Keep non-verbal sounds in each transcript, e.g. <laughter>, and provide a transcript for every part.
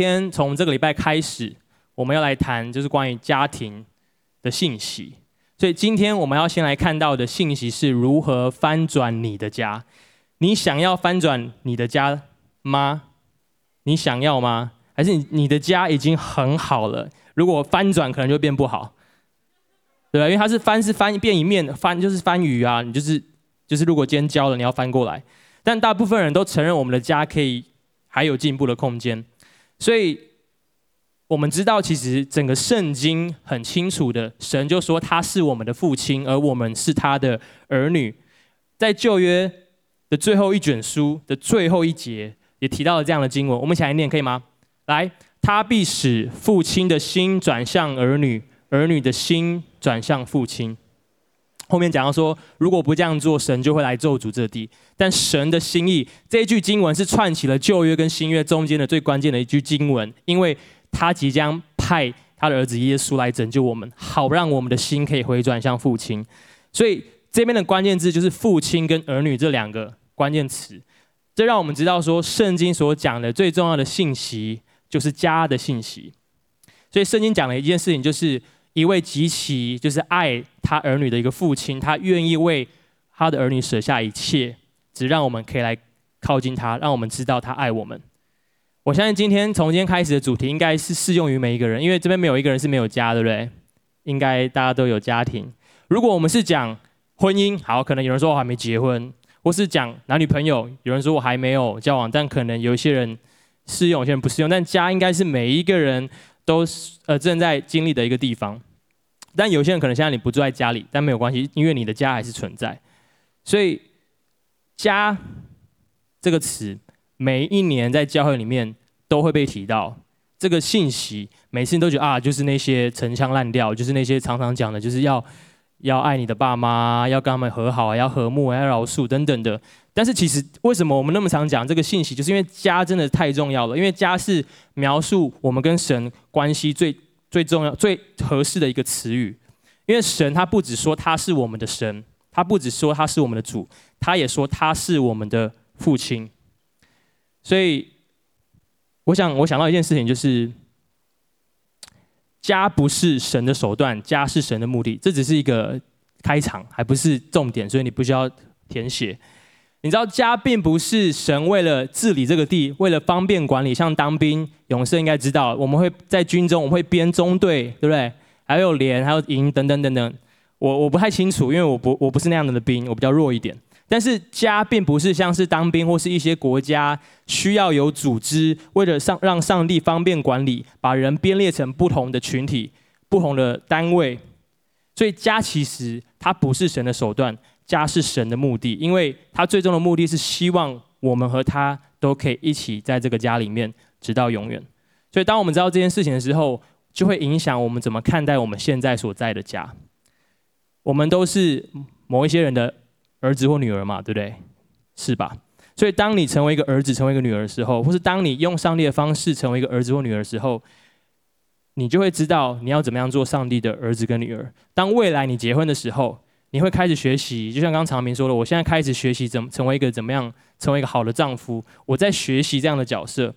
今天从这个礼拜开始，我们要来谈就是关于家庭的信息。所以今天我们要先来看到的信息是如何翻转你的家。你想要翻转你的家吗？你想要吗？还是你你的家已经很好了？如果翻转，可能就变不好，对吧？因为它是翻是翻变一面，翻就是翻鱼啊，你就是就是如果今天焦了，你要翻过来。但大部分人都承认我们的家可以还有进步的空间。所以，我们知道，其实整个圣经很清楚的，神就说他是我们的父亲，而我们是他的儿女。在旧约的最后一卷书的最后一节，也提到了这样的经文。我们一起来念，可以吗？来，他必使父亲的心转向儿女，儿女的心转向父亲。后面讲到说，如果不这样做，神就会来咒诅这地。但神的心意，这一句经文是串起了旧约跟新约中间的最关键的一句经文，因为他即将派他的儿子耶稣来拯救我们，好让我们的心可以回转向父亲。所以这边的关键字就是父亲跟儿女这两个关键词，这让我们知道说，圣经所讲的最重要的信息就是家的信息。所以圣经讲了一件事情，就是。一位极其就是爱他儿女的一个父亲，他愿意为他的儿女舍下一切，只让我们可以来靠近他，让我们知道他爱我们。我相信今天从今天开始的主题应该是适用于每一个人，因为这边没有一个人是没有家，对不对？应该大家都有家庭。如果我们是讲婚姻，好，可能有人说我还没结婚；或是讲男女朋友，有人说我还没有交往，但可能有一些人适用，有些人不适用。但家应该是每一个人。都是呃正在经历的一个地方，但有些人可能现在你不住在家里，但没有关系，因为你的家还是存在。所以“家”这个词，每一年在教会里面都会被提到。这个信息，每次你都觉得啊，就是那些陈腔滥调，就是那些常常讲的，就是要要爱你的爸妈，要跟他们和好，要和睦，要饶恕等等的。但是其实，为什么我们那么常讲这个信息？就是因为家真的太重要了。因为家是描述我们跟神关系最最重要、最合适的一个词语。因为神他不只说他是我们的神，他不只说他是我们的主，他也说他是我们的父亲。所以，我想我想到一件事情，就是家不是神的手段，家是神的目的。这只是一个开场，还不是重点，所以你不需要填写。你知道家并不是神为了治理这个地，为了方便管理，像当兵，勇士应该知道，我们会在军中，我们会编中队，对不对？还有连，还有营等等等等。我我不太清楚，因为我不我不是那样的兵，我比较弱一点。但是家并不是像是当兵或是一些国家需要有组织，为了上让上帝方便管理，把人编列成不同的群体、不同的单位。所以家其实它不是神的手段。家是神的目的，因为他最终的目的是希望我们和他都可以一起在这个家里面直到永远。所以，当我们知道这件事情的时候，就会影响我们怎么看待我们现在所在的家。我们都是某一些人的儿子或女儿嘛，对不对？是吧？所以，当你成为一个儿子、成为一个女儿的时候，或是当你用上帝的方式成为一个儿子或女儿的时候，你就会知道你要怎么样做上帝的儿子跟女儿。当未来你结婚的时候，你会开始学习，就像刚刚长明说的，我现在开始学习怎么成为一个怎么样，成为一个好的丈夫。我在学习这样的角色。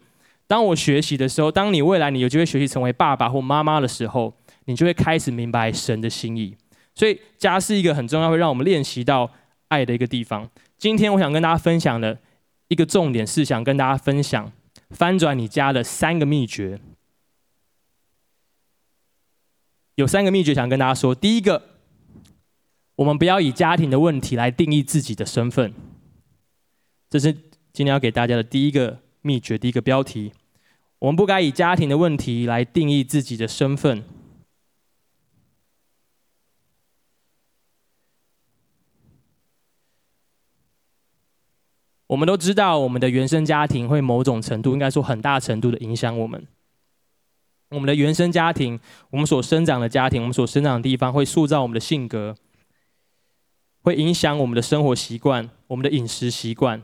当我学习的时候，当你未来你有机会学习成为爸爸或妈妈的时候，你就会开始明白神的心意。所以家是一个很重要，会让我们练习到爱的一个地方。今天我想跟大家分享的一个重点是，想跟大家分享翻转你家的三个秘诀。有三个秘诀想跟大家说，第一个。我们不要以家庭的问题来定义自己的身份，这是今天要给大家的第一个秘诀，第一个标题。我们不该以家庭的问题来定义自己的身份。我们都知道，我们的原生家庭会某种程度，应该说很大程度的影响我们。我们的原生家庭，我们所生长的家庭，我们所生长的地方，会塑造我们的性格。会影响我们的生活习惯，我们的饮食习惯。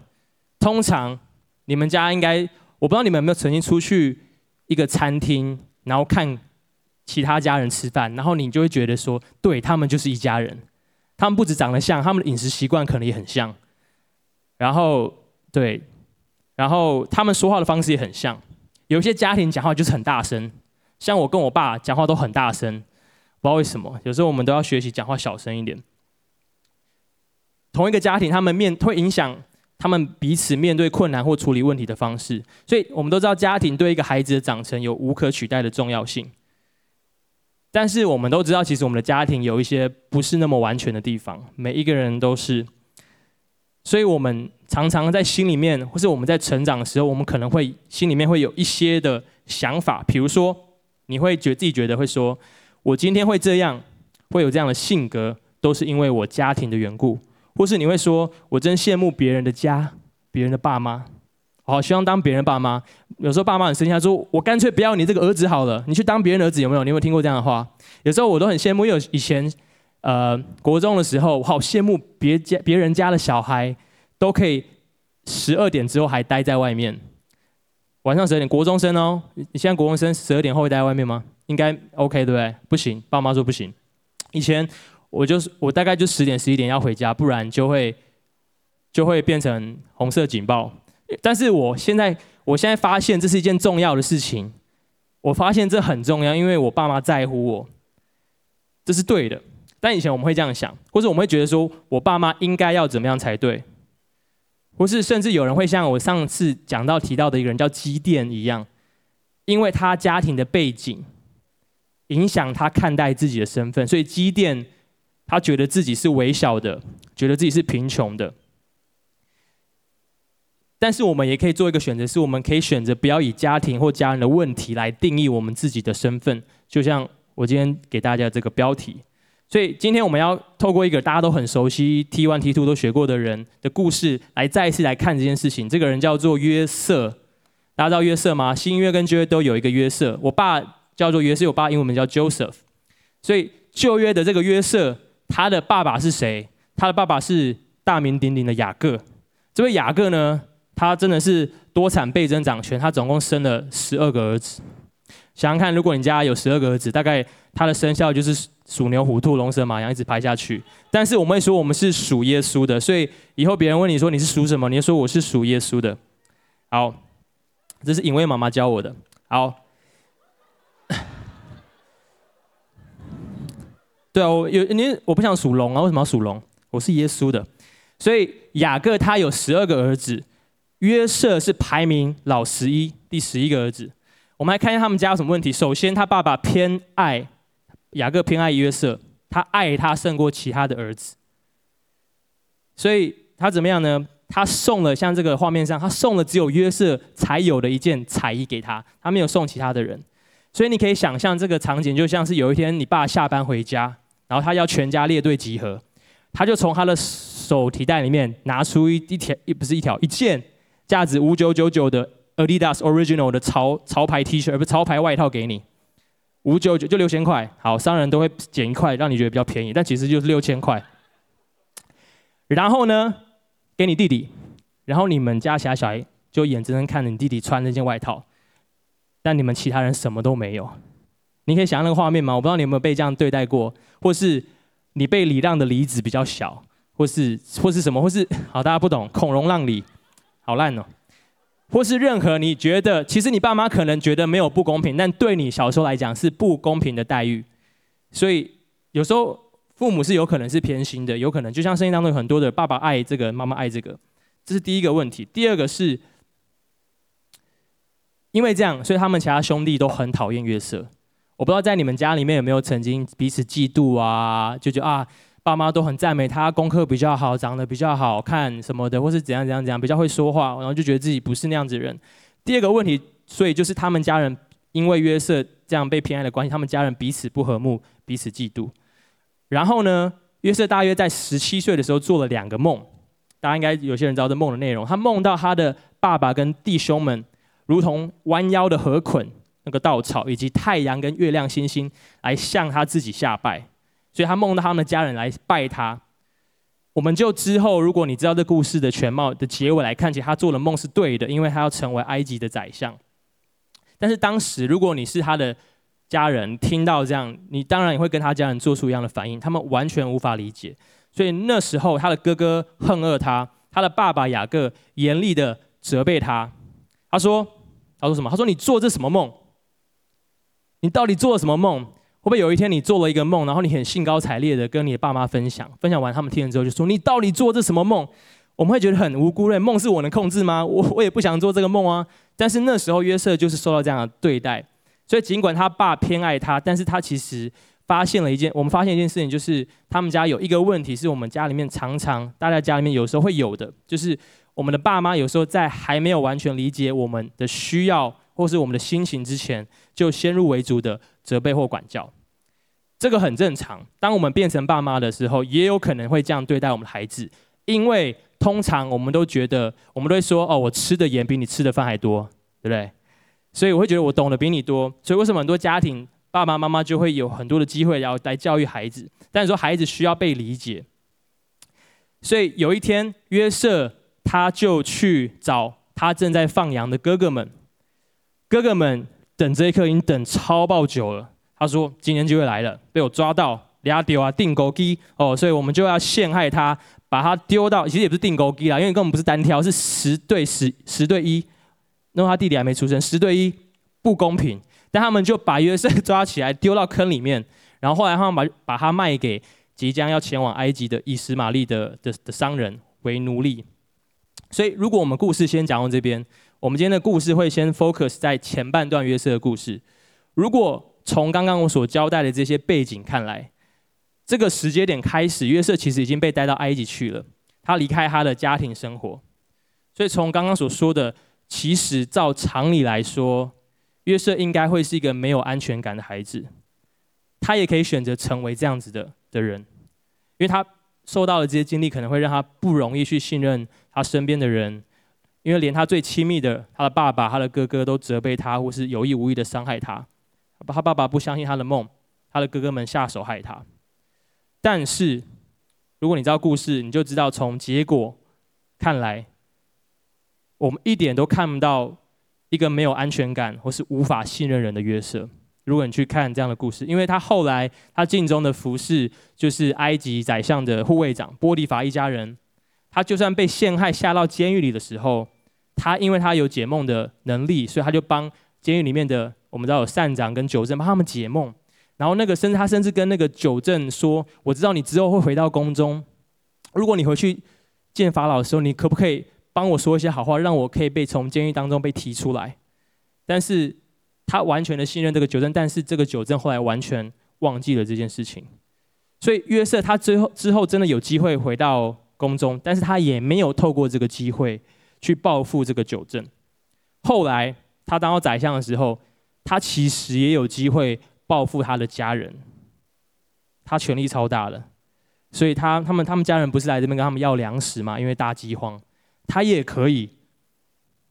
通常，你们家应该，我不知道你们有没有曾经出去一个餐厅，然后看其他家人吃饭，然后你就会觉得说，对，他们就是一家人。他们不止长得像，他们的饮食习惯可能也很像。然后，对，然后他们说话的方式也很像。有些家庭讲话就是很大声，像我跟我爸讲话都很大声，不知道为什么。有时候我们都要学习讲话小声一点。同一个家庭，他们面会影响他们彼此面对困难或处理问题的方式，所以我们都知道家庭对一个孩子的长成有无可取代的重要性。但是我们都知道，其实我们的家庭有一些不是那么完全的地方，每一个人都是。所以我们常常在心里面，或是我们在成长的时候，我们可能会心里面会有一些的想法，比如说，你会觉自己觉得会说，我今天会这样，会有这样的性格，都是因为我家庭的缘故，或是你会说我真羡慕别人的家，别人的爸妈。好，希望当别人爸妈。有时候爸妈很生气，他说：“我干脆不要你这个儿子好了，你去当别人的儿子。”有没有？你有没有听过这样的话？有时候我都很羡慕，因为以前呃国中的时候，我好羡慕别家别人家的小孩都可以十二点之后还待在外面。晚上十二点，国中生哦，你现在国中生十二点后会待在外面吗？应该 OK 对不对？不行，爸妈说不行。以前我就是我大概就十点十一点要回家，不然就会就会变成红色警报。但是我现在，我现在发现这是一件重要的事情。我发现这很重要，因为我爸妈在乎我，这是对的。但以前我们会这样想，或者我们会觉得说我爸妈应该要怎么样才对，或是甚至有人会像我上次讲到提到的一个人叫基电一样，因为他家庭的背景影响他看待自己的身份，所以基电他觉得自己是微小的，觉得自己是贫穷的。但是我们也可以做一个选择，是我们可以选择不要以家庭或家人的问题来定义我们自己的身份。就像我今天给大家这个标题，所以今天我们要透过一个大家都很熟悉 T1、T2 都学过的人的故事，来再一次来看这件事情。这个人叫做约瑟，大家知道约瑟吗？新约跟旧约都有一个约瑟。我爸叫做约瑟，我爸英文名叫 Joseph。所以旧约的这个约瑟，他的爸爸是谁？他的爸爸是大名鼎鼎的雅各。这位雅各呢？他真的是多产倍增掌权，他总共生了十二个儿子。想想看，如果你家有十二个儿子，大概他的生肖就是鼠、牛、虎、兔、龙、蛇、马、羊，一直排下去。但是我们会说我们是属耶稣的，所以以后别人问你说你是属什么，你就说我是属耶稣的。好，这是隐薇妈妈教我的。好，对啊，我有你，我不想属龙啊，为什么要属龙？我是耶稣的，所以雅各他有十二个儿子。约瑟是排名老十一，第十一个儿子。我们来看一下他们家有什么问题。首先，他爸爸偏爱雅各，偏爱约瑟，他爱他胜过其他的儿子。所以他怎么样呢？他送了像这个画面上，他送了只有约瑟才有的一件彩衣给他，他没有送其他的人。所以你可以想象这个场景，就像是有一天你爸下班回家，然后他要全家列队集合，他就从他的手提袋里面拿出一一条，一不是一条，一件。价值五九九九的 Adidas Original 的潮潮牌 T 恤，而不是潮牌外套给你，五九九就六千块。好，商人都会减一块，让你觉得比较便宜，但其实就是六千块。然后呢，给你弟弟，然后你们家其他小孩就眼睁睁看着你弟弟穿那件外套，但你们其他人什么都没有。你可以想象那个画面吗？我不知道你有没有被这样对待过，或是你被礼让的梨子比较小，或是或是什么，或是 <laughs> 好大家不懂，孔融让梨。好烂哦，或是任何你觉得，其实你爸妈可能觉得没有不公平，但对你小时候来讲是不公平的待遇。所以有时候父母是有可能是偏心的，有可能就像圣经当中很多的爸爸爱这个，妈妈爱这个，这是第一个问题。第二个是，因为这样，所以他们其他兄弟都很讨厌约瑟。我不知道在你们家里面有没有曾经彼此嫉妒啊，就觉得啊。爸妈都很赞美他，功课比较好，长得比较好看什么的，或是怎样怎样怎样，比较会说话，然后就觉得自己不是那样子的人。第二个问题，所以就是他们家人因为约瑟这样被偏爱的关系，他们家人彼此不和睦，彼此嫉妒。然后呢，约瑟大约在十七岁的时候做了两个梦，大家应该有些人知道这梦的内容。他梦到他的爸爸跟弟兄们如同弯腰的河捆那个稻草，以及太阳跟月亮星星来向他自己下拜。所以他梦到他们的家人来拜他，我们就之后，如果你知道这故事的全貌的结尾来看，其实他做的梦是对的，因为他要成为埃及的宰相。但是当时，如果你是他的家人，听到这样，你当然也会跟他家人做出一样的反应，他们完全无法理解。所以那时候，他的哥哥恨恶他，他的爸爸雅各严厉的责备他，他说：“他说什么？他说你做这什么梦？你到底做了什么梦？会不会有一天你做了一个梦，然后你很兴高采烈的跟你的爸妈分享，分享完他们听了之后就说你到底做这什么梦？我们会觉得很无辜的，梦是我能控制吗？我 <laughs> 我也不想做这个梦啊。但是那时候约瑟就是受到这样的对待，所以尽管他爸偏爱他，但是他其实发现了一件，我们发现一件事情，就是他们家有一个问题，是我们家里面常常大家家里面有时候会有的，就是我们的爸妈有时候在还没有完全理解我们的需要或是我们的心情之前，就先入为主的责备或管教。这个很正常。当我们变成爸妈的时候，也有可能会这样对待我们的孩子，因为。通常我们都觉得，我们都会说：“哦，我吃的盐比你吃的饭还多，对不对？”所以我会觉得我懂得比你多。所以为什么很多家庭爸爸妈妈就会有很多的机会要来教育孩子？但是说孩子需要被理解。所以有一天，约瑟他就去找他正在放羊的哥哥们，哥哥们等这一刻已经等超爆久了。他说：“今天机会来了，被我抓到，俩丢啊，定钩机哦，所以我们就要陷害他。”把他丢到，其实也不是定钩机啦，因为根本不是单挑，是十对十，<laughs> 十对一。那他弟弟还没出生，十对一不公平。但他们就把约瑟抓起来丢到坑里面，然后后来他们把把他卖给即将要前往埃及的以实玛利的的的商人为奴隶。所以，如果我们故事先讲到这边，我们今天的故事会先 focus 在前半段约瑟的故事。如果从刚刚我所交代的这些背景看来，这个时间点开始，约瑟其实已经被带到埃及去了。他离开他的家庭生活，所以从刚刚所说的，其实照常理来说，约瑟应该会是一个没有安全感的孩子。他也可以选择成为这样子的的人，因为他受到的这些经历，可能会让他不容易去信任他身边的人，因为连他最亲密的他的爸爸、他的哥哥都责备他，或是有意无意的伤害他。他爸爸不相信他的梦，他的哥哥们下手害他。但是，如果你知道故事，你就知道从结果看来，我们一点都看不到一个没有安全感或是无法信任人的约瑟。如果你去看这样的故事，因为他后来他镜中的服侍就是埃及宰相的护卫长波利法一家人，他就算被陷害下到监狱里的时候，他因为他有解梦的能力，所以他就帮监狱里面的我们知道有善长跟九正帮他们解梦。然后那个甚至他甚至跟那个九正说：“我知道你之后会回到宫中，如果你回去见法老的时候，你可不可以帮我说一些好话，让我可以被从监狱当中被提出来？”但是他完全的信任这个九正，但是这个九正后来完全忘记了这件事情。所以约瑟他最后之后真的有机会回到宫中，但是他也没有透过这个机会去报复这个九正。后来他当到宰相的时候，他其实也有机会。报复他的家人，他权力超大的，所以他他们他们家人不是来这边跟他们要粮食嘛？因为大饥荒，他也可以，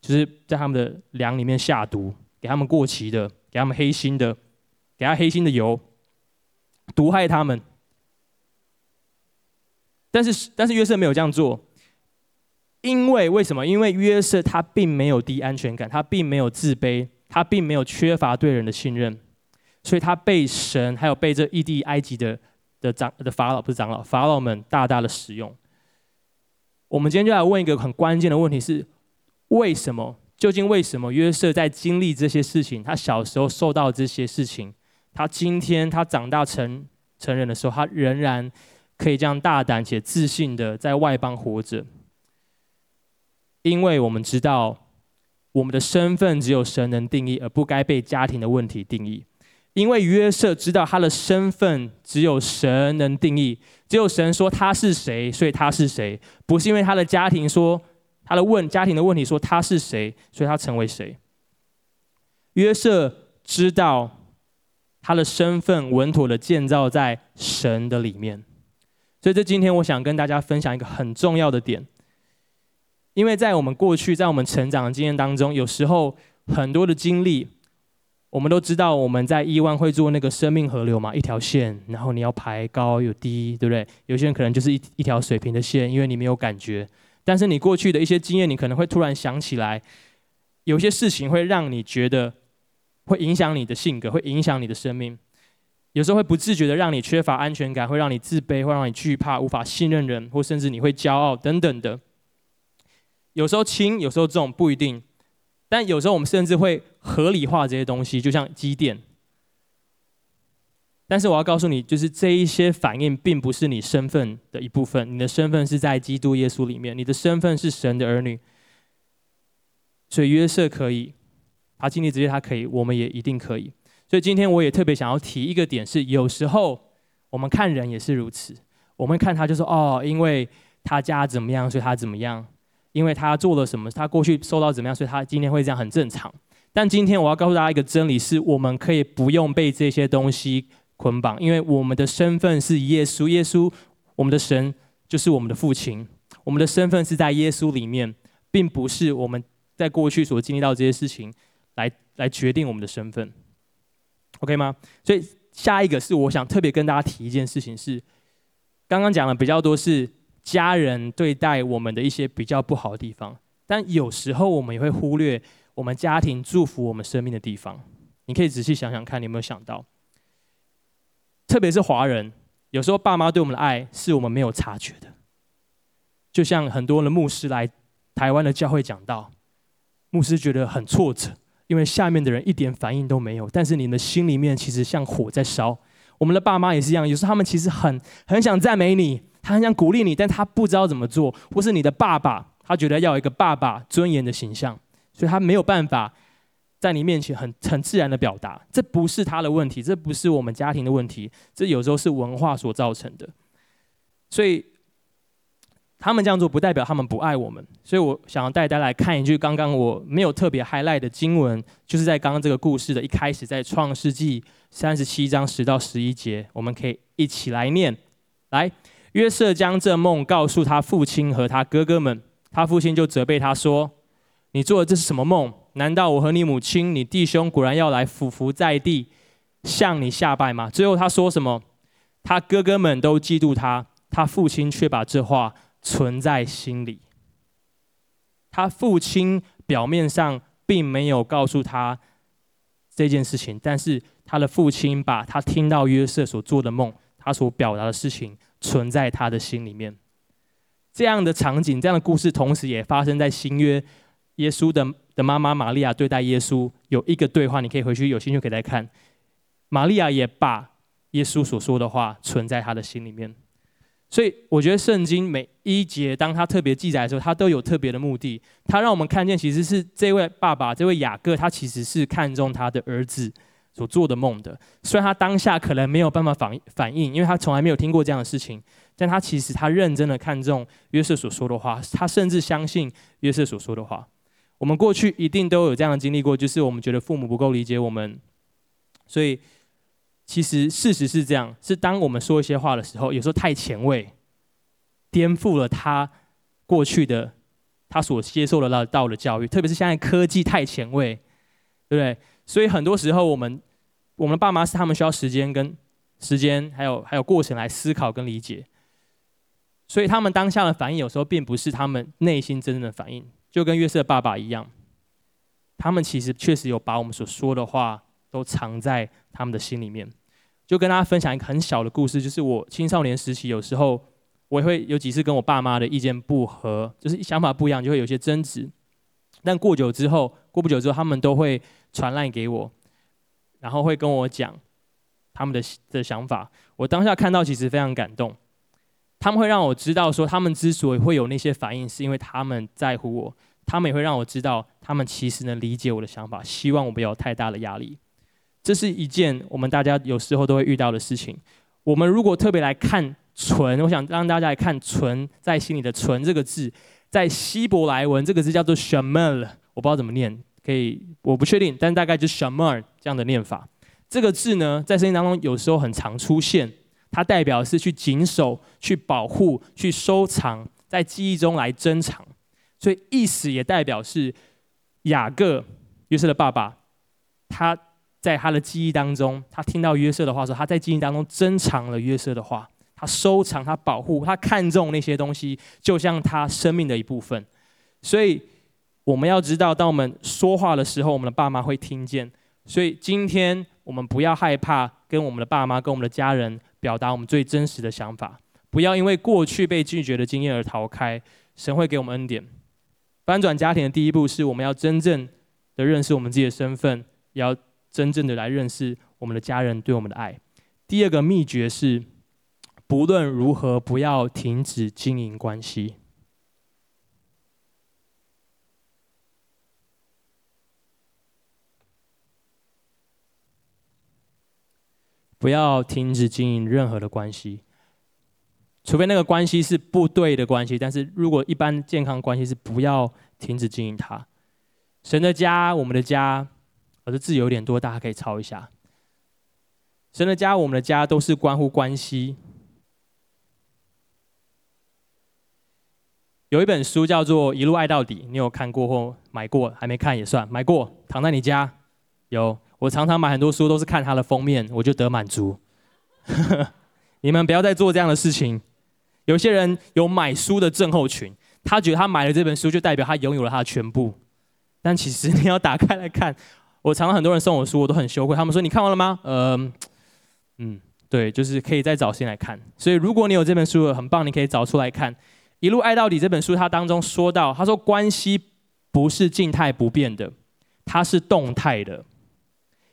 就是在他们的粮里面下毒，给他们过期的，给他们黑心的，给他黑心的油，毒害他们。但是但是约瑟没有这样做，因为为什么？因为约瑟他并没有低安全感，他并没有自卑，他并没有缺乏对人的信任。所以他被神还有被这异地埃及的的长的法老不是长老法老们大大的使用。我们今天就来问一个很关键的问题是：为什么？究竟为什么约瑟在经历这些事情，他小时候受到这些事情，他今天他长大成成人的时候，他仍然可以这样大胆且自信的在外邦活着？因为我们知道，我们的身份只有神能定义，而不该被家庭的问题定义。因为约瑟知道他的身份只有神能定义，只有神说他是谁，所以他是谁，不是因为他的家庭说他的问家庭的问题说他是谁，所以他成为谁。约瑟知道他的身份稳妥的建造在神的里面，所以这今天我想跟大家分享一个很重要的点，因为在我们过去在我们成长的经验当中，有时候很多的经历。我们都知道，我们在亿万会做那个生命河流嘛，一条线，然后你要排高有低，对不对？有些人可能就是一一条水平的线，因为你没有感觉。但是你过去的一些经验，你可能会突然想起来，有些事情会让你觉得会影响你的性格，会影响你的生命。有时候会不自觉的让你缺乏安全感，会让你自卑，会让你惧怕，无法信任人，或甚至你会骄傲等等的。有时候轻，有时候重，不一定。但有时候我们甚至会合理化这些东西，就像积电。但是我要告诉你，就是这一些反应并不是你身份的一部分。你的身份是在基督耶稣里面，你的身份是神的儿女。所以约瑟可以，他经历这些，他可以，我们也一定可以。所以今天我也特别想要提一个点是，有时候我们看人也是如此，我们看他就说哦，因为他家怎么样，所以他怎么样；因为他做了什么，他过去受到怎么样，所以他今天会这样，很正常。但今天我要告诉大家一个真理是，我们可以不用被这些东西。捆绑，因为我们的身份是耶稣，耶稣，我们的神就是我们的父亲，我们的身份是在耶稣里面，并不是我们在过去所经历到这些事情来来决定我们的身份，OK 吗？所以下一个是我想特别跟大家提一件事情是，刚刚讲的比较多是家人对待我们的一些比较不好的地方，但有时候我们也会忽略我们家庭祝福我们生命的地方，你可以仔细想想看，你有没有想到？特别是华人，有时候爸妈对我们的爱是我们没有察觉的。就像很多的牧师来台湾的教会讲到，牧师觉得很挫折，因为下面的人一点反应都没有。但是你的心里面其实像火在烧。我们的爸妈也是一样，有时候他们其实很很想赞美你，他很想鼓励你，但他不知道怎么做。或是你的爸爸，他觉得要有一个爸爸尊严的形象，所以他没有办法。在你面前很很自然的表达，这不是他的问题，这不是我们家庭的问题，这有时候是文化所造成的。所以他们这样做不代表他们不爱我们。所以我想要带大家来看一句刚刚我没有特别 highlight 的经文，就是在刚刚这个故事的一开始，在创世纪三十七章十到十一节，我们可以一起来念。来，约瑟将这梦告诉他父亲和他哥哥们，他父亲就责备他说：“你做的这是什么梦？”难道我和你母亲、你弟兄果然要来俯伏在地向你下拜吗？最后他说什么？他哥哥们都嫉妒他，他父亲却把这话存在心里。他父亲表面上并没有告诉他这件事情，但是他的父亲把他听到约瑟所做的梦，他所表达的事情存在他的心里面。这样的场景，这样的故事，同时也发生在新约耶稣的。的妈妈玛利亚对待耶稣有一个对话，你可以回去有兴趣可以来看。玛利亚也把耶稣所说的话存在他的心里面，所以我觉得圣经每一节当他特别记载的时候，他都有特别的目的。他让我们看见，其实是这位爸爸，这位雅各，他其实是看重他的儿子所做的梦的。虽然他当下可能没有办法反反应，因为他从来没有听过这样的事情，但他其实他认真的看重约瑟所说的话，他甚至相信约瑟所说的话。我们过去一定都有这样的经历过，就是我们觉得父母不够理解我们，所以其实事实是这样：是当我们说一些话的时候，有时候太前卫，颠覆了他过去的他所接受的到的教育，特别是现在科技太前卫，对不对？所以很多时候我们我们的爸妈是他们需要时间跟时间，还有还有过程来思考跟理解，所以他们当下的反应有时候并不是他们内心真正的反应。就跟约瑟爸爸一样，他们其实确实有把我们所说的话都藏在他们的心里面。就跟大家分享一个很小的故事，就是我青少年时期，有时候我也会有几次跟我爸妈的意见不合，就是想法不一样，就会有些争执。但过久之后，过不久之后，他们都会传赖给我，然后会跟我讲他们的的想法。我当下看到，其实非常感动。他们会让我知道，说他们之所以会有那些反应，是因为他们在乎我。他们也会让我知道，他们其实能理解我的想法，希望我不要有太大的压力。这是一件我们大家有时候都会遇到的事情。我们如果特别来看“存”，我想让大家来看“存”在心里的“存”这个字，在希伯来文这个字叫做 “shamar”，我不知道怎么念，可以我不确定，但大概就是 “shamar” 这样的念法。这个字呢，在圣经当中有时候很常出现。它代表是去谨守、去保护、去收藏，在记忆中来珍藏，所以意思也代表是雅各约瑟的爸爸，他在他的记忆当中，他听到约瑟的话说，他在记忆当中珍藏了约瑟的话，他收藏、他保护、他看重那些东西，就像他生命的一部分。所以我们要知道，当我们说话的时候，我们的爸妈会听见。所以今天我们不要害怕跟我们的爸妈、跟我们的家人。表达我们最真实的想法，不要因为过去被拒绝的经验而逃开。神会给我们恩典。翻转家庭的第一步是我们要真正的认识我们自己的身份，也要真正的来认识我们的家人对我们的爱。第二个秘诀是，不论如何，不要停止经营关系。不要停止经营任何的关系，除非那个关系是不对的关系。但是如果一般健康关系是不要停止经营它。神的家，我们的家，我的字有点多，大家可以抄一下。神的家，我们的家，都是关乎关系。有一本书叫做《一路爱到底》，你有看过或买过？还没看也算，买过，躺在你家有。我常常买很多书，都是看它的封面，我就得满足。<laughs> 你们不要再做这样的事情。有些人有买书的症候群，他觉得他买了这本书就代表他拥有了他的全部，但其实你要打开来看。我常常很多人送我书，我都很羞愧。他们说：“你看完了吗？”呃，嗯，对，就是可以再找时间来看。所以如果你有这本书，很棒，你可以找出来看。一路爱到底这本书，它当中说到，他说关系不是静态不变的，它是动态的。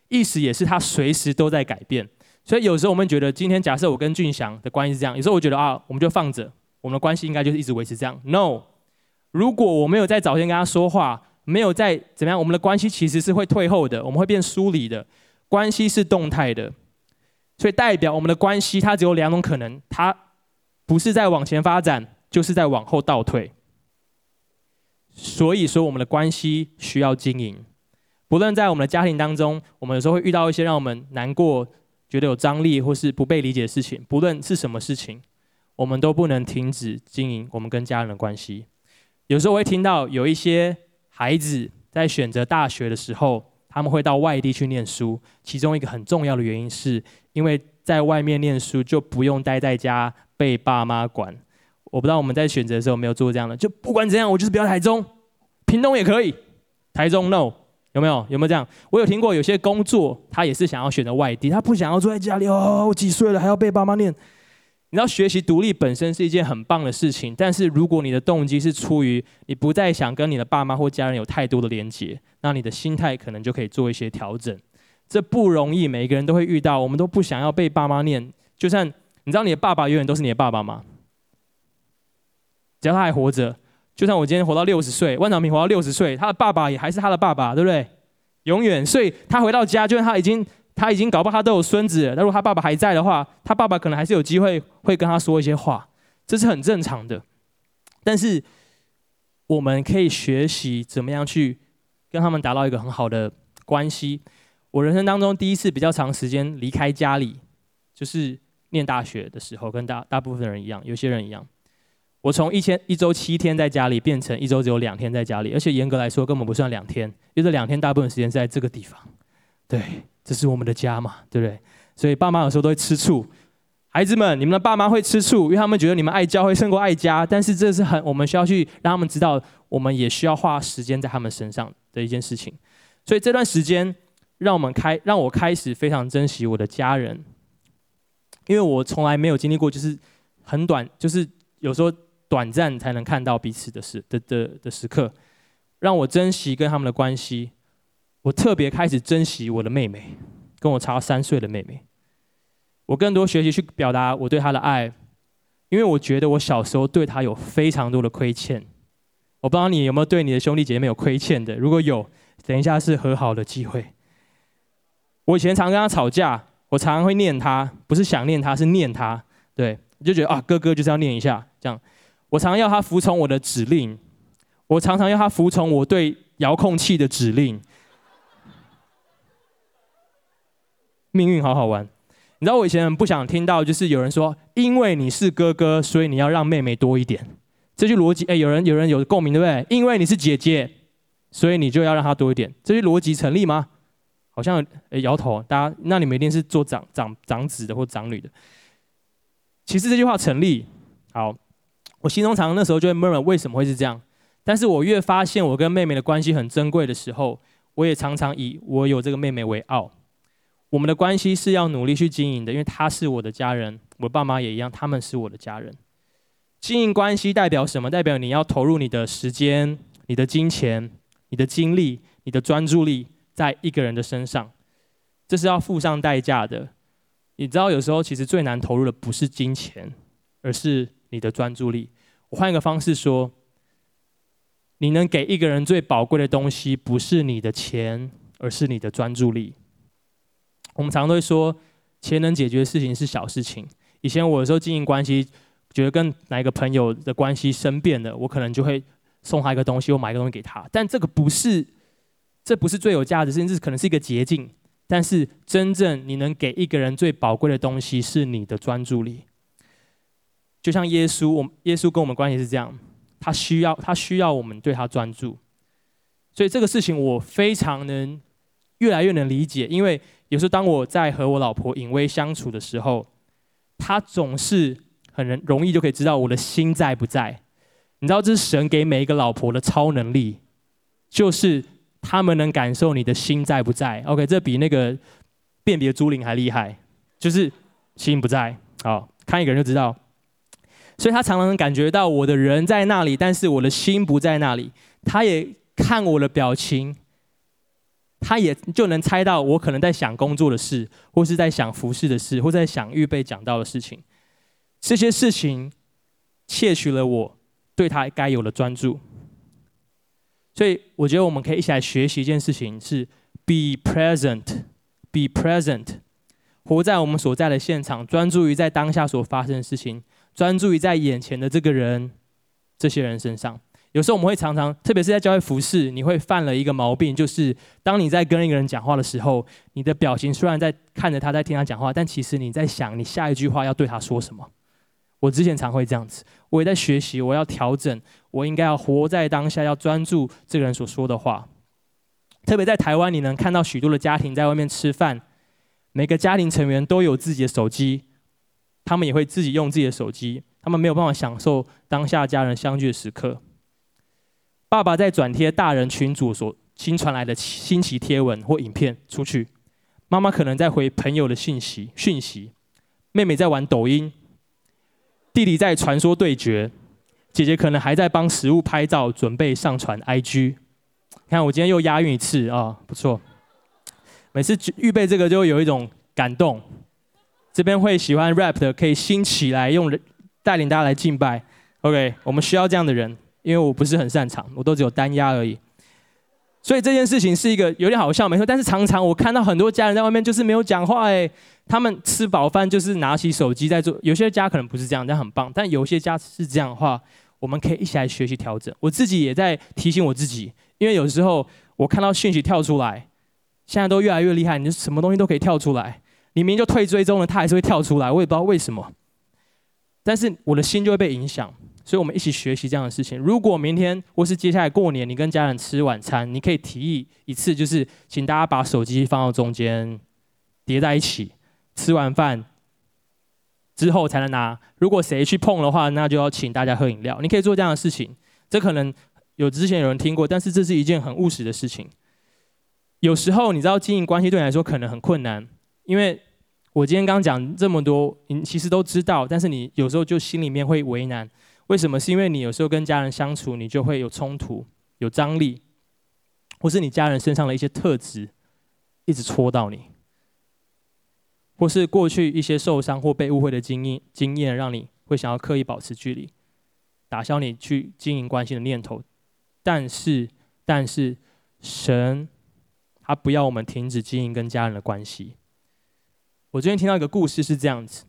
意思也是，它随时都在改变，所以有时候我们觉得，今天假设我跟俊祥的关系是这样，有时候我觉得啊，我们就放着，我们的关系应该就是一直维持这样。No，如果我没有在早先跟他说话，没有在怎么样，我们的关系其实是会退后的，我们会变疏离的。关系是动态的，所以代表我们的关系它只有两种可能，它不是在往前发展，就是在往后倒退。所以说，我们的关系需要经营。不论在我们的家庭当中，我们有时候会遇到一些让我们难过、觉得有张力或是不被理解的事情。不论是什么事情，我们都不能停止经营我们跟家人的关系。有时候会听到有一些孩子在选择大学的时候，他们会到外地去念书。其中一个很重要的原因是，因为在外面念书就不用待在家被爸妈管。我不知道我们在选择的时候有没有做这样的，就不管怎样，我就是不要台中，屏东也可以，台中 no。有没有有没有这样？我有听过有些工作，他也是想要选择外地，他不想要住在家里哦。我几岁了还要被爸妈念？你知道学习独立本身是一件很棒的事情，但是如果你的动机是出于你不再想跟你的爸妈或家人有太多的连结，那你的心态可能就可以做一些调整。这不容易，每个人都会遇到。我们都不想要被爸妈念，就算你知道你的爸爸永远都是你的爸爸吗？只要他还活着。就算我今天活到六十岁，万长平活到六十岁，他的爸爸也还是他的爸爸，对不对？永远。所以他回到家，就算他已经他已经搞不好他都有孙子了，但如果他爸爸还在的话，他爸爸可能还是有机会会跟他说一些话，这是很正常的。但是我们可以学习怎么样去跟他们达到一个很好的关系。我人生当中第一次比较长时间离开家里，就是念大学的时候，跟大大部分人一样，有些人一样。我从一千一周七天在家里变成一周只有两天在家里，而且严格来说根本不算两天，因为这两天大部分时间是在这个地方。对，这是我们的家嘛，对不对？所以爸妈有时候都会吃醋。孩子们，你们的爸妈会吃醋，因为他们觉得你们爱教会胜过爱家。但是这是很我们需要去让他们知道，我们也需要花时间在他们身上的一件事情。所以这段时间，让我们开让我开始非常珍惜我的家人，因为我从来没有经历过，就是很短，就是有时候。短暂才能看到彼此的时的的的时刻，让我珍惜跟他们的关系。我特别开始珍惜我的妹妹，跟我差三岁的妹妹。我更多学习去表达我对她的爱，因为我觉得我小时候对她有非常多的亏欠。我不知道你有没有对你的兄弟姐妹有亏欠的，如果有，等一下是和好的机会。我以前常跟她吵架，我常常会念她，不是想念她，是念她。对，就觉得啊，哥哥就是要念一下这样。我常要她服从我的指令，我常常要她服从我对遥控器的指令。命运好好玩，你知道我以前很不想听到，就是有人说，因为你是哥哥，所以你要让妹妹多一点。这句逻辑，哎，有人有人有共鸣，对不对？因为你是姐姐，所以你就要让她多一点。这句逻辑成立吗？好像哎摇头。大家，那你们一定是做长长长子的或长女的。其实这句话成立，好。我心中常常那时候就会闷闷，为什么会是这样？但是我越发现我跟妹妹的关系很珍贵的时候，我也常常以我有这个妹妹为傲。我们的关系是要努力去经营的，因为他是我的家人，我爸妈也一样，他们是我的家人。经营关系代表什么？代表你要投入你的时间、你的金钱、你的精力，你的专注力在一个人的身上，这是要付上代价的。你知道，有时候其实最难投入的不是金钱，而是你的专注力。我换一个方式说，你能给一个人最宝贵的东西，不是你的钱，而是你的专注力。我们常常都会说，钱能解决的事情是小事情。以前我有时候经营关系，觉得跟哪一个朋友的关系生变了，我可能就会送他一个东西，我买一个东西给他。但这个不是，这不是最有价值，甚至可能是一个捷径。但是真正你能给一个人最宝贵的东西，是你的专注力。就像耶稣，我耶稣跟我们关系是这样，他需要他需要我们对他专注。所以这个事情我非常能越来越能理解，因为有时候当我在和我老婆隐微相处的时候，她总是很容容易就可以知道我的心在不在。你知道这是神给每一个老婆的超能力，就是。他们能感受你的心在不在？OK，这比那个辨别朱灵还厉害，就是心不在。好，看一个人就知道。所以他常常能感觉到我的人在那里，但是我的心不在那里。他也看我的表情，他也就能猜到我可能在想工作的事，或是在想服饰的事，或在想预备讲到的事情。这些事情窃取了我对他该有的专注。所以我觉得我们可以一起来学习一件事情，是 be present，be present，活在我们所在的现场，专注于在当下所发生的事情，专注于在眼前的这个人、这些人身上。有时候我们会常常，特别是在教会服侍，你会犯了一个毛病，就是当你在跟一个人讲话的时候，你的表情虽然在看着他，在听他讲话，但其实你在想你下一句话要对他说什么。我之前常会这样子，我也在学习，我要调整，我应该要活在当下，要专注这个人所说的话。特别在台湾，你能看到许多的家庭在外面吃饭，每个家庭成员都有自己的手机，他们也会自己用自己的手机，他们没有办法享受当下家人相聚的时刻。爸爸在转贴大人群组所新传来的新奇贴文或影片出去，妈妈可能在回朋友的信息讯息，妹妹在玩抖音。弟弟在传说对决，姐姐可能还在帮食物拍照，准备上传 IG。看我今天又押韵一次啊，不错。每次预备这个就有一种感动。这边会喜欢 rap 的可以兴起来，用人带领大家来敬拜。OK，我们需要这样的人，因为我不是很擅长，我都只有单压而已。所以这件事情是一个有点好笑，没错。但是常常我看到很多家人在外面就是没有讲话，哎。他们吃饱饭就是拿起手机在做，有些家可能不是这样，但很棒。但有些家是这样的话，我们可以一起来学习调整。我自己也在提醒我自己，因为有时候我看到讯息跳出来，现在都越来越厉害，你什么东西都可以跳出来。你明明就退追踪了，它还是会跳出来，我也不知道为什么。但是我的心就会被影响，所以我们一起学习这样的事情。如果明天或是接下来过年，你跟家人吃晚餐，你可以提议一次，就是请大家把手机放到中间，叠在一起。吃完饭之后才能拿。如果谁去碰的话，那就要请大家喝饮料。你可以做这样的事情，这可能有之前有人听过，但是这是一件很务实的事情。有时候你知道经营关系对你来说可能很困难，因为我今天刚讲这么多，你其实都知道，但是你有时候就心里面会为难。为什么？是因为你有时候跟家人相处，你就会有冲突、有张力，或是你家人身上的一些特质一直戳到你。或是过去一些受伤或被误会的经验，经验让你会想要刻意保持距离，打消你去经营关系的念头。但是，但是，神他不要我们停止经营跟家人的关系。我最近听到一个故事是这样子：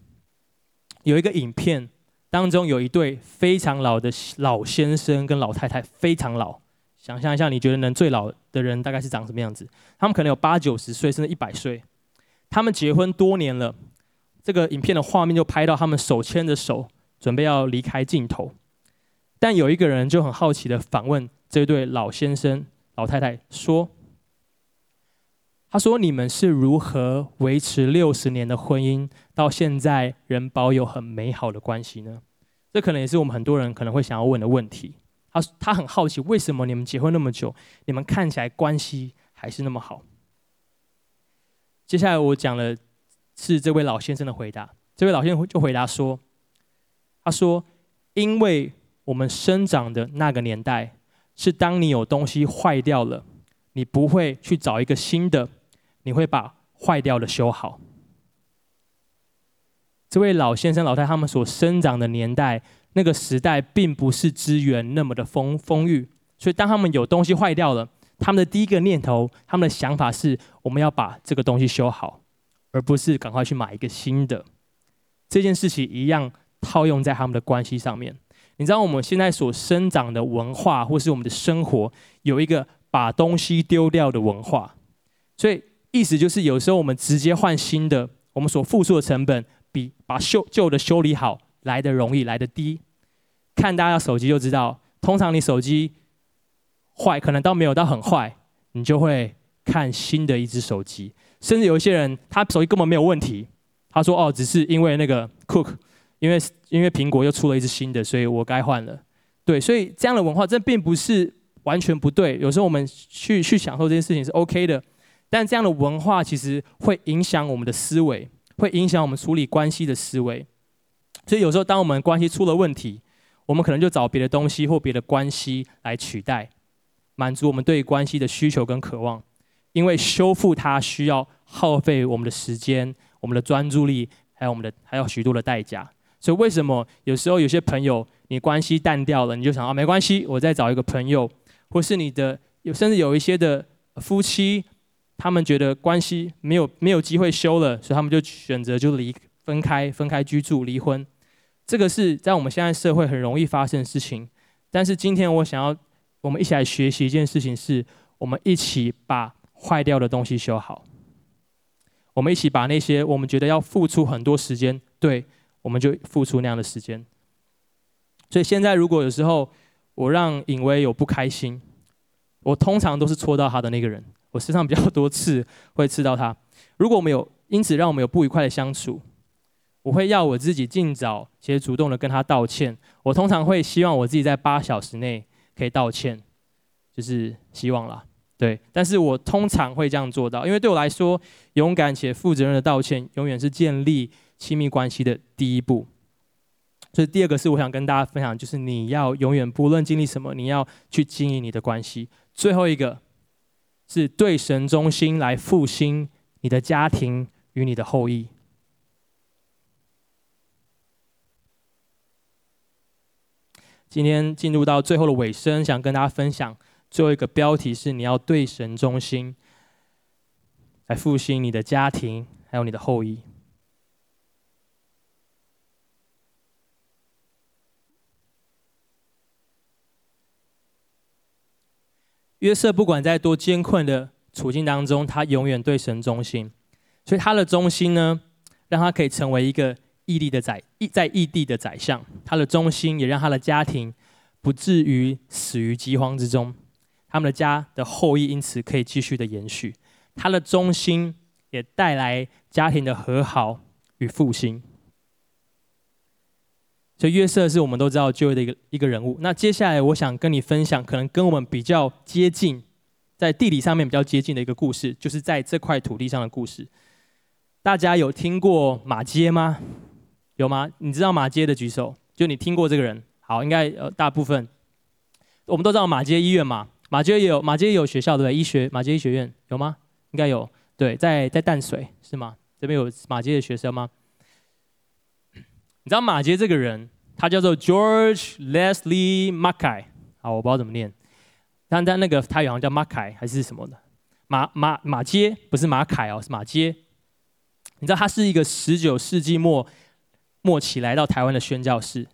有一个影片当中有一对非常老的老先生跟老太太，非常老。想象一下，你觉得能最老的人大概是长什么样子？他们可能有八九十岁，甚至一百岁。他们结婚多年了，这个影片的画面就拍到他们手牵着手，准备要离开镜头。但有一个人就很好奇的访问这对老先生、老太太，说：“他说你们是如何维持六十年的婚姻，到现在仍保有很美好的关系呢？”这可能也是我们很多人可能会想要问的问题。他他很好奇，为什么你们结婚那么久，你们看起来关系还是那么好？接下来我讲的是这位老先生的回答。这位老先生就回答说：“他说，因为我们生长的那个年代，是当你有东西坏掉了，你不会去找一个新的，你会把坏掉的修好。这位老先生、老太他们所生长的年代，那个时代并不是资源那么的丰丰裕，所以当他们有东西坏掉了，他们的第一个念头、他们的想法是：我们要把这个东西修好，而不是赶快去买一个新的。这件事情一样套用在他们的关系上面。你知道我们现在所生长的文化，或是我们的生活，有一个把东西丢掉的文化，所以意思就是有时候我们直接换新的，我们所付出的成本比把修旧的修理好来的容易，来的低。看大家手机就知道，通常你手机坏，可能到没有到很坏，你就会看新的一只手机。甚至有一些人，他手机根本没有问题，他说：“哦，只是因为那个 Cook，因为因为苹果又出了一只新的，所以我该换了。”对，所以这样的文化，这并不是完全不对。有时候我们去去享受这件事情是 OK 的，但这样的文化其实会影响我们的思维，会影响我们处理关系的思维。所以有时候，当我们关系出了问题，我们可能就找别的东西或别的关系来取代，满足我们对关系的需求跟渴望。因为修复它需要耗费我们的时间、我们的专注力，还有我们的还有许多的代价。所以为什么有时候有些朋友你关系淡掉了，你就想啊，没关系，我再找一个朋友，或是你的有甚至有一些的夫妻，他们觉得关系没有没有机会修了，所以他们就选择就离分开分开居住离婚。这个是在我们现在社会很容易发生的事情，但是今天我想要我们一起来学习一件事情，是我们一起把坏掉的东西修好。我们一起把那些我们觉得要付出很多时间，对，我们就付出那样的时间。所以现在如果有时候我让尹威有不开心，我通常都是戳到他的那个人，我身上比较多刺会刺到他。如果我们有因此让我们有不愉快的相处。我会要我自己尽早，且主动的跟他道歉。我通常会希望我自己在八小时内可以道歉，就是希望啦，对。但是我通常会这样做到，因为对我来说，勇敢且负责任的道歉，永远是建立亲密关系的第一步。所以第二个是我想跟大家分享，就是你要永远不论经历什么，你要去经营你的关系。最后一个是对神中心来复兴你的家庭与你的后裔。今天进入到最后的尾声，想跟大家分享最后一个标题是：你要对神中心，来复兴你的家庭，还有你的后裔。约瑟不管在多艰困的处境当中，他永远对神忠心，所以他的忠心呢，让他可以成为一个。异地的宰异，在异地的宰相，他的忠心也让他的家庭不至于死于饥荒之中，他们的家的后裔因此可以继续的延续。他的忠心也带来家庭的和好与复兴。所以约瑟是我们都知道旧约的一个一个人物。那接下来我想跟你分享，可能跟我们比较接近，在地理上面比较接近的一个故事，就是在这块土地上的故事。大家有听过马街吗？有吗？你知道马街的举手，就你听过这个人。好，应该呃大部分，我们都知道马街医院嘛。马街也有马街也有学校对不对？医学马街医学院有吗？应该有。对，在在淡水是吗？这边有马街的学生吗？你知道马杰这个人，他叫做 George Leslie Mackay。好，我不知道怎么念，但但那个他好像叫 Mackay 还是什么的？马马马杰不是马凯哦，是马杰。你知道他是一个十九世纪末。末期来到台湾的宣教士，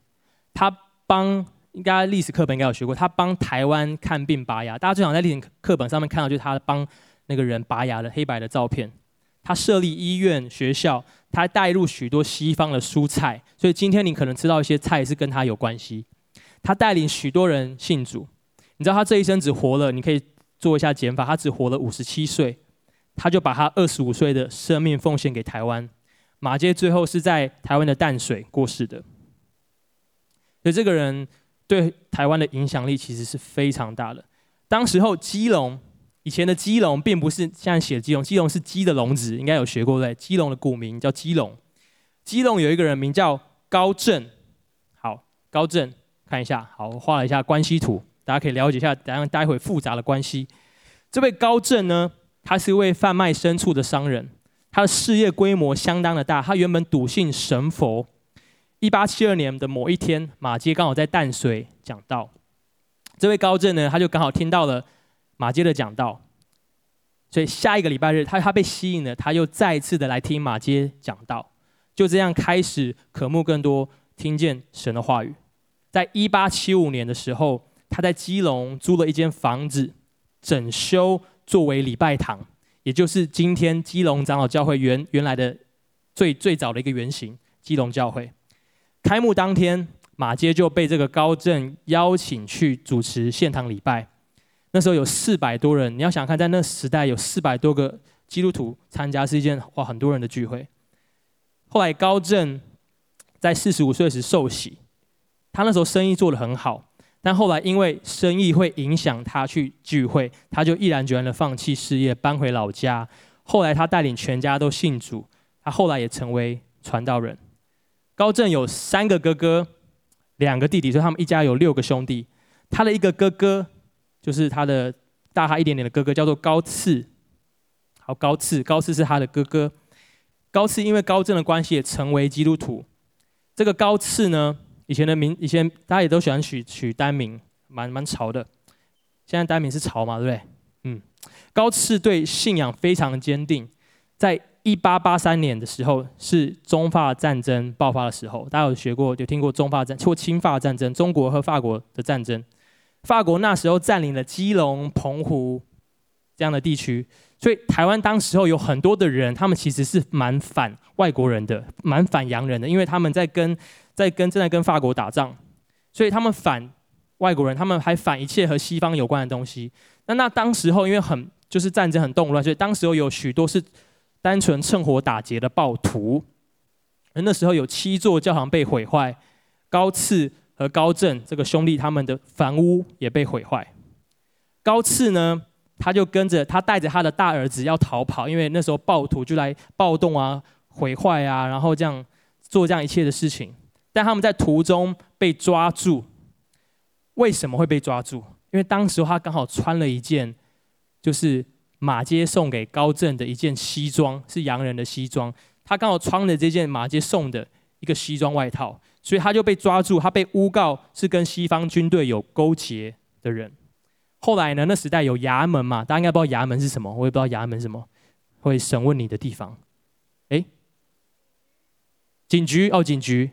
他帮应该历史课本应该有学过，他帮台湾看病拔牙。大家最常在历史课本上面看到就是他帮那个人拔牙的黑白的照片。他设立医院、学校，他带入许多西方的蔬菜，所以今天你可能吃到一些菜是跟他有关系。他带领许多人信主。你知道他这一生只活了，你可以做一下减法，他只活了五十七岁，他就把他二十五岁的生命奉献给台湾。马街最后是在台湾的淡水过世的，所以这个人对台湾的影响力其实是非常大的。当时候基隆，以前的基隆并不是现在写的基隆，基隆是鸡的笼子，应该有学过对？基隆的古名叫基隆，基隆有一个人名叫高振，好，高振看一下，好，我画了一下关系图，大家可以了解一下，等下待会复杂的关系。这位高正呢，他是一位贩卖牲畜的商人，他的事业规模相当的大。他原本笃信神佛。一八七二年的某一天，马街刚好在淡水讲道，这位高正呢，他就刚好听到了马街的讲道，所以下一个礼拜日，他他被吸引了，他又再次的来听马街讲道，就这样开始渴慕更多，听见神的话语。在一八七五年的时候，他在基隆租了一间房子，整修作为礼拜堂，也就是今天基隆长老教会原原来的最最早的一个原型——基隆教会。开幕当天，马街就被这个高正邀请去主持献堂礼拜。那时候有四百多人，你要想看，在那时代有四百多个基督徒参加，是一件哇很多人的聚会。后来高正在四十五岁时受洗，他那时候生意做得很好，但后来因为生意会影响他去聚会，他就毅然决然的放弃事业，搬回老家。后来他带领全家都信主，他后来也成为传道人。高正有三个哥哥，两个弟弟，所以他们一家有六个兄弟。他的一个哥哥，就是他的大他一点点的哥哥，叫做高次。好，高次，高次是他的哥哥。高次因为高正的关系，也成为基督徒。这个高次呢，以前的名，以前大家也都喜欢取取单名，蛮蛮潮的。现在单名是潮嘛，对不对？嗯，高次对信仰非常坚定，在。一八八三年的时候，是中法战争爆发的时候。大家有学过，有听过中法战或清法战争，中国和法国的战争。法国那时候占领了基隆、澎湖这样的地区，所以台湾当时候有很多的人，他们其实是蛮反外国人的，蛮反洋人的，因为他们在跟在跟正在跟法国打仗，所以他们反外国人，他们还反一切和西方有关的东西。那那当时候因为很就是战争很动乱，所以当时候有许多是。单纯趁火打劫的暴徒，那时候有七座教堂被毁坏，高次和高正这个兄弟他们的房屋也被毁坏。高次呢，他就跟着他带着他的大儿子要逃跑，因为那时候暴徒就来暴动啊、毁坏啊，然后这样做这样一切的事情。但他们在途中被抓住，为什么会被抓住？因为当时他刚好穿了一件，就是。马街送给高正的一件西装是洋人的西装，他刚好穿了这件马街送的一个西装外套，所以他就被抓住，他被诬告是跟西方军队有勾结的人。后来呢，那时代有衙门嘛，大家应该不知道衙门是什么，我也不知道衙门是什么，会审问你的地方。哎，警局哦，警局，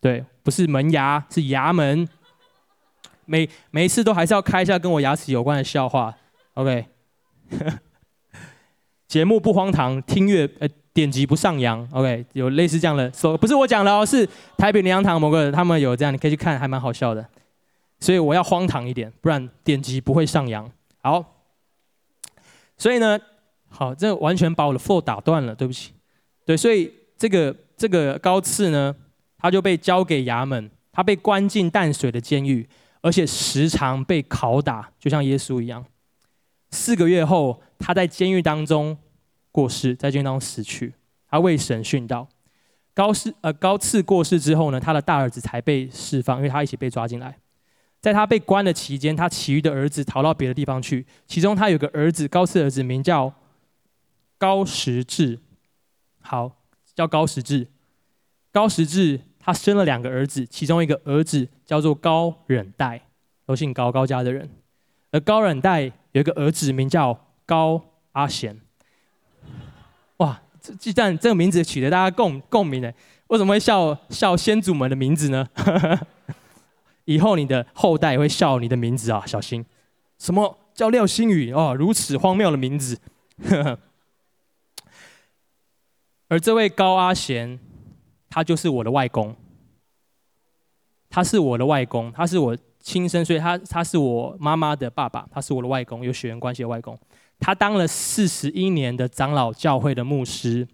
对，不是门牙，是衙门。每每一次都还是要开一下跟我牙齿有关的笑话，OK。<laughs> 节目不荒唐，听乐呃点击不上扬。OK，有类似这样的说，不是我讲的哦，是台北林洋堂某个人他们有这样，你可以去看，还蛮好笑的。所以我要荒唐一点，不然点击不会上扬。好，所以呢，好，这完全把我的 flow 打断了，对不起。对，所以这个这个高次呢，他就被交给衙门，他被关进淡水的监狱，而且时常被拷打，就像耶稣一样。四个月后，他在监狱当中过世，在监狱当中死去。他为神殉道。高世呃高次过世之后呢，他的大儿子才被释放，因为他一起被抓进来。在他被关的期间，他其余的儿子逃到别的地方去。其中他有个儿子，高次儿子名叫高时志，好，叫高时志。高时志他生了两个儿子，其中一个儿子叫做高忍代，都姓高，高家的人。而高忍代。有一个儿子名叫高阿贤，这既然这个名字取得大家共共鸣的，为什么会笑笑先祖们的名字呢？<laughs> 以后你的后代也会笑你的名字啊，小心！什么叫廖星宇哦？如此荒谬的名字。<laughs> 而这位高阿贤，他就是我的外公，他是我的外公，他是我。亲生，所以他他是我妈妈的爸爸，他是我的外公，有血缘关系的外公。他当了四十一年的长老教会的牧师。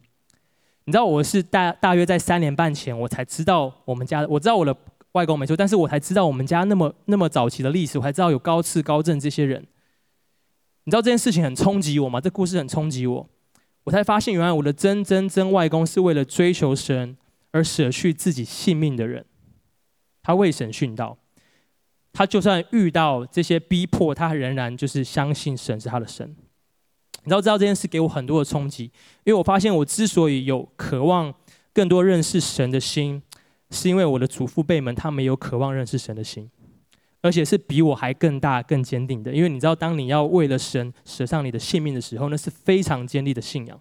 你知道我是大大约在三年半前，我才知道我们家，我知道我的外公没错，但是我才知道我们家那么那么早期的历史，我才知道有高次高正这些人。你知道这件事情很冲击我吗？这故事很冲击我，我才发现原来我的真真真外公是为了追求神而舍去自己性命的人，他为神殉道。他就算遇到这些逼迫，他仍然就是相信神是他的神。你知道，知道这件事给我很多的冲击，因为我发现我之所以有渴望更多认识神的心，是因为我的祖父辈们他们有渴望认识神的心，而且是比我还更大、更坚定的。因为你知道，当你要为了神舍上你的性命的时候，那是非常坚定的信仰。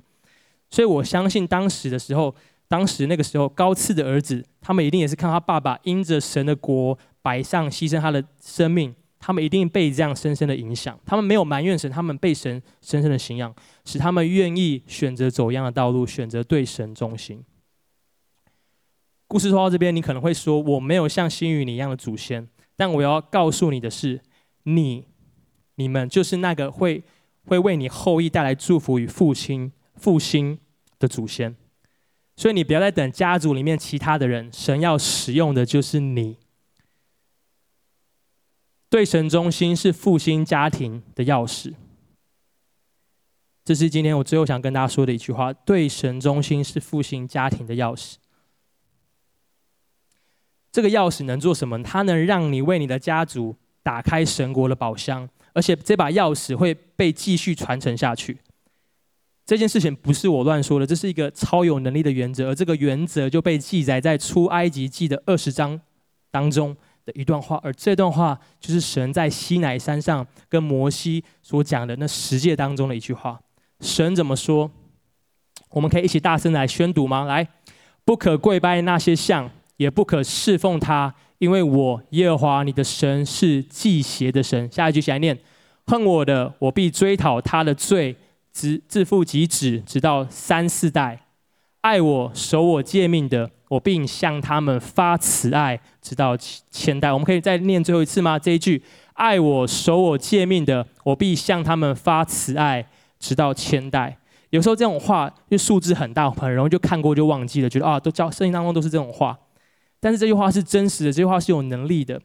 所以我相信当时的时候，当时那个时候高次的儿子，他们一定也是看他爸爸因着神的国摆上牺牲他的生命。他们一定被这样深深的影响，他们没有埋怨神，他们被神深深的信仰，使他们愿意选择走一样的道路，选择对神忠心。故事说到这边，你可能会说，我没有像新宇你一样的祖先，但我要告诉你的是，你、你们就是那个会会为你后裔带来祝福与复兴复兴的祖先。所以你不要再等家族里面其他的人，神要使用的就是你。对神忠心是复兴家庭的钥匙。这是今天我最后想跟大家说的一句话：对神忠心是复兴家庭的钥匙。这个钥匙能做什么？它能让你为你的家族打开神国的宝箱，而且这把钥匙会被继续传承下去。这件事情不是我乱说的，这是一个超有能力的原则，而这个原则就被记载在出埃及记的二十章当中。的一段话，而这段话就是神在西乃山上跟摩西所讲的那十诫当中的一句话。神怎么说？我们可以一起大声来宣读吗？来，不可跪拜那些像，也不可侍奉他，因为我耶和华你的神是忌邪的神。下一句起来念：恨我的，我必追讨他的罪，直自父及子，直到三四代；爱我、守我诫命的。我并向他们发慈爱，直到千代。我们可以再念最后一次吗？这一句：爱我、守我诫命的，我必向他们发慈爱，直到千代。有时候这种话，因为数字很大，很容易就看过就忘记了，觉得啊，都教圣经当中都是这种话。但是这句话是真实的，这句话是有能力的。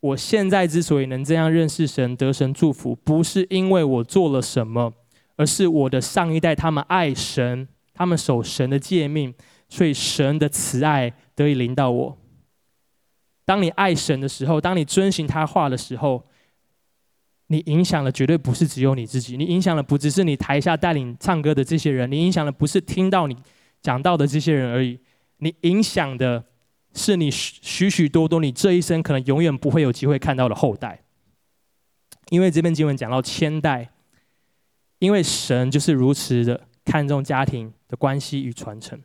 我现在之所以能这样认识神、得神祝福，不是因为我做了什么，而是我的上一代他们爱神，他们守神的诫命。所以神的慈爱得以临到我。当你爱神的时候，当你遵行他话的时候，你影响的绝对不是只有你自己，你影响的不只是你台下带领唱歌的这些人，你影响的不是听到你讲到的这些人而已，你影响的是你许许多多你这一生可能永远不会有机会看到的后代。因为这篇经文讲到千代，因为神就是如此的看重家庭的关系与传承。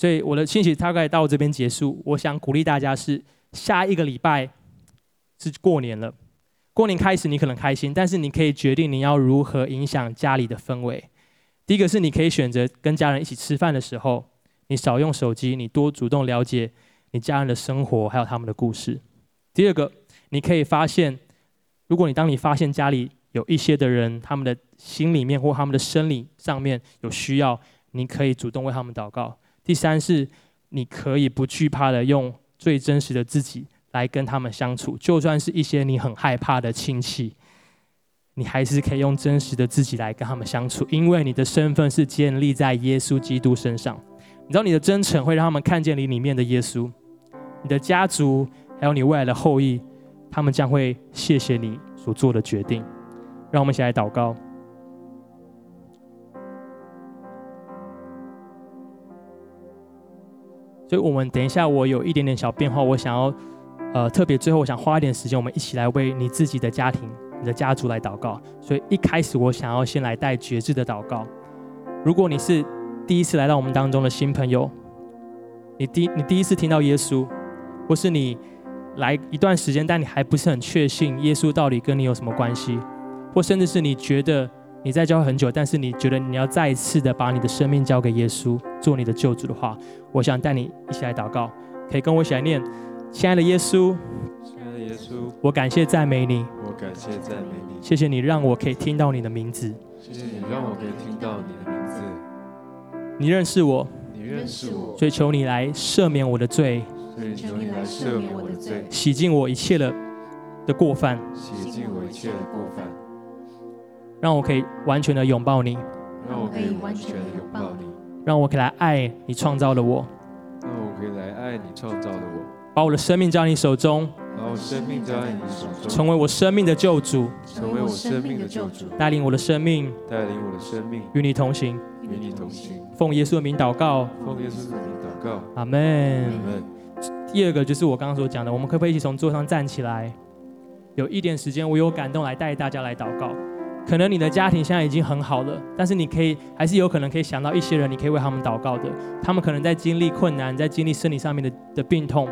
所以我的信息大概到这边结束。我想鼓励大家是下一个礼拜是过年了，过年开始你可能开心，但是你可以决定你要如何影响家里的氛围。第一个是你可以选择跟家人一起吃饭的时候，你少用手机，你多主动了解你家人的生活还有他们的故事。第二个，你可以发现，如果你当你发现家里有一些的人，他们的心里面或他们的生理上面有需要，你可以主动为他们祷告。第三是，你可以不惧怕的用最真实的自己来跟他们相处，就算是一些你很害怕的亲戚，你还是可以用真实的自己来跟他们相处，因为你的身份是建立在耶稣基督身上。你知道你的真诚会让他们看见你里面的耶稣，你的家族还有你未来的后裔，他们将会谢谢你所做的决定。让我们一起来祷告。所以，我们等一下，我有一点点小变化，我想要，呃，特别最后，我想花一点时间，我们一起来为你自己的家庭、你的家族来祷告。所以，一开始我想要先来带觉知的祷告。如果你是第一次来到我们当中的新朋友，你第你第一次听到耶稣，或是你来一段时间，但你还不是很确信耶稣到底跟你有什么关系，或甚至是你觉得。你在教会很久，但是你觉得你要再一次的把你的生命交给耶稣，做你的救主的话，我想带你一起来祷告，可以跟我一起来念：亲爱的耶稣，亲爱的耶稣，我感谢赞美你，我感谢赞美你，谢谢你让我可以听到你的名字，谢谢你让我可以听到你的名字，你认识我，你认识我，所以求你来赦免我的罪，所以求你来赦免我的罪，洗净我一切的的过犯，洗净我一切的过犯。让我可以完全的拥抱你，让我可以完全的拥抱你，让我可以来爱你创造的我，让我可以来爱你创造的我。把我的生命交在你手中，把我生命交在你手中，成为我生命的救主，成为我生命的救主，带领我的生命带领我的生命与你同行。与你同行。奉耶稣的名祷告，奉耶稣的名祷告，阿门。阿门。第二个就是我刚刚所讲的，我们可不可以一起从座上站起来？有一点时间，我有感动来带大家来祷告。可能你的家庭现在已经很好了，但是你可以还是有可能可以想到一些人，你可以为他们祷告的。他们可能在经历困难，在经历身体上面的的病痛。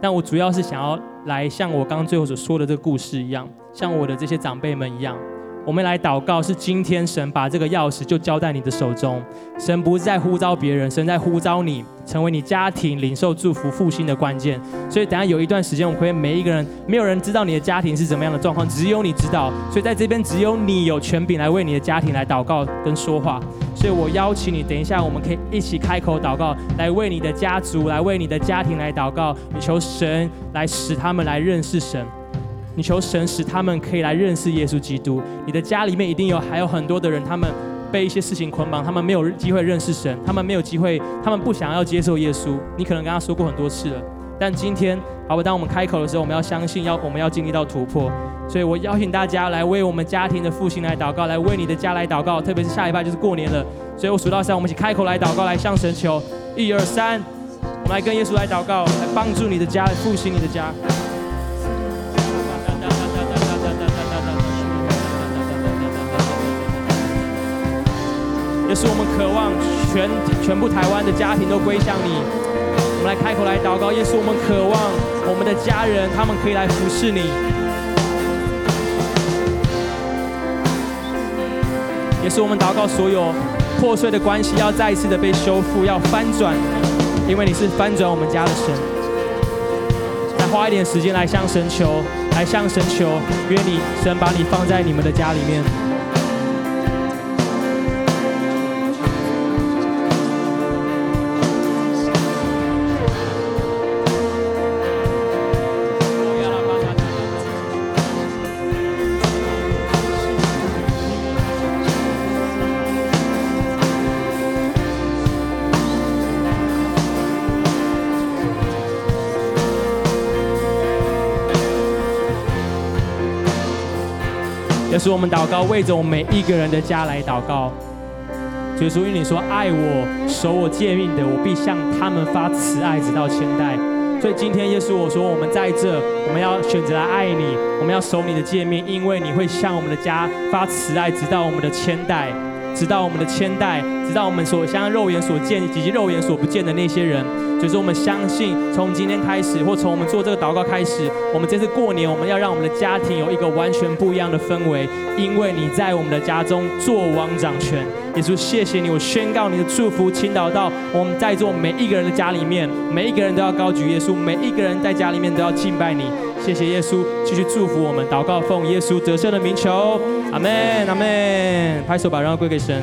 但我主要是想要来像我刚刚最后所说的这个故事一样，像我的这些长辈们一样。我们来祷告，是今天神把这个钥匙就交在你的手中。神不是在呼召别人，神在呼召你，成为你家庭领受祝福复兴的关键。所以等下有一段时间，我们可以每一个人，没有人知道你的家庭是怎么样的状况，只有你知道。所以在这边，只有你有权柄来为你的家庭来祷告跟说话。所以我邀请你，等一下我们可以一起开口祷告，来为你的家族，来为你的家庭来祷告。你求神来使他们来认识神。你求神使他们可以来认识耶稣基督。你的家里面一定有还有很多的人，他们被一些事情捆绑，他们没有机会认识神，他们没有机会，他们不想要接受耶稣。你可能跟他说过很多次了，但今天，好吧，当我们开口的时候，我们要相信，要我们要经历到突破。所以我邀请大家来为我们家庭的复兴来祷告，来为你的家来祷告。特别是下一拜就是过年了，所以我数到三，我们一起开口来祷告，来向神求。一二三，我们来跟耶稣来祷告，来帮助你的家，来复兴你的家。是我们渴望全全部台湾的家庭都归向你。我们来开口来祷告，也是我们渴望我们的家人他们可以来服侍你。也是我们祷告所有破碎的关系要再一次的被修复，要翻转，因为你是翻转我们家的神。再花一点时间来向神求，来向神求，愿你神把你放在你们的家里面。也是我们祷告，为着我们每一个人的家来祷告。所以说，因你说爱我、守我诫命的，我必向他们发慈爱，直到千代。所以今天耶稣我说，我们在这，我们要选择来爱你，我们要守你的诫命，因为你会向我们的家发慈爱，直到我们的千代，直到我们的千代，直到我们所相肉眼所见以及肉眼所不见的那些人。所以说，我们相信，从今天开始，或从我们做这个祷告开始，我们这次过年，我们要让我们的家庭有一个完全不一样的氛围，因为你在我们的家中做王掌权。耶稣，谢谢你，我宣告你的祝福倾倒到我们在座每一个人的家里面，每一个人都要高举耶稣，每一个人在家里面都要敬拜你。谢谢耶稣，继续祝福我们，祷告奉耶稣得胜的名求，阿门，阿门。拍手把荣耀归给神。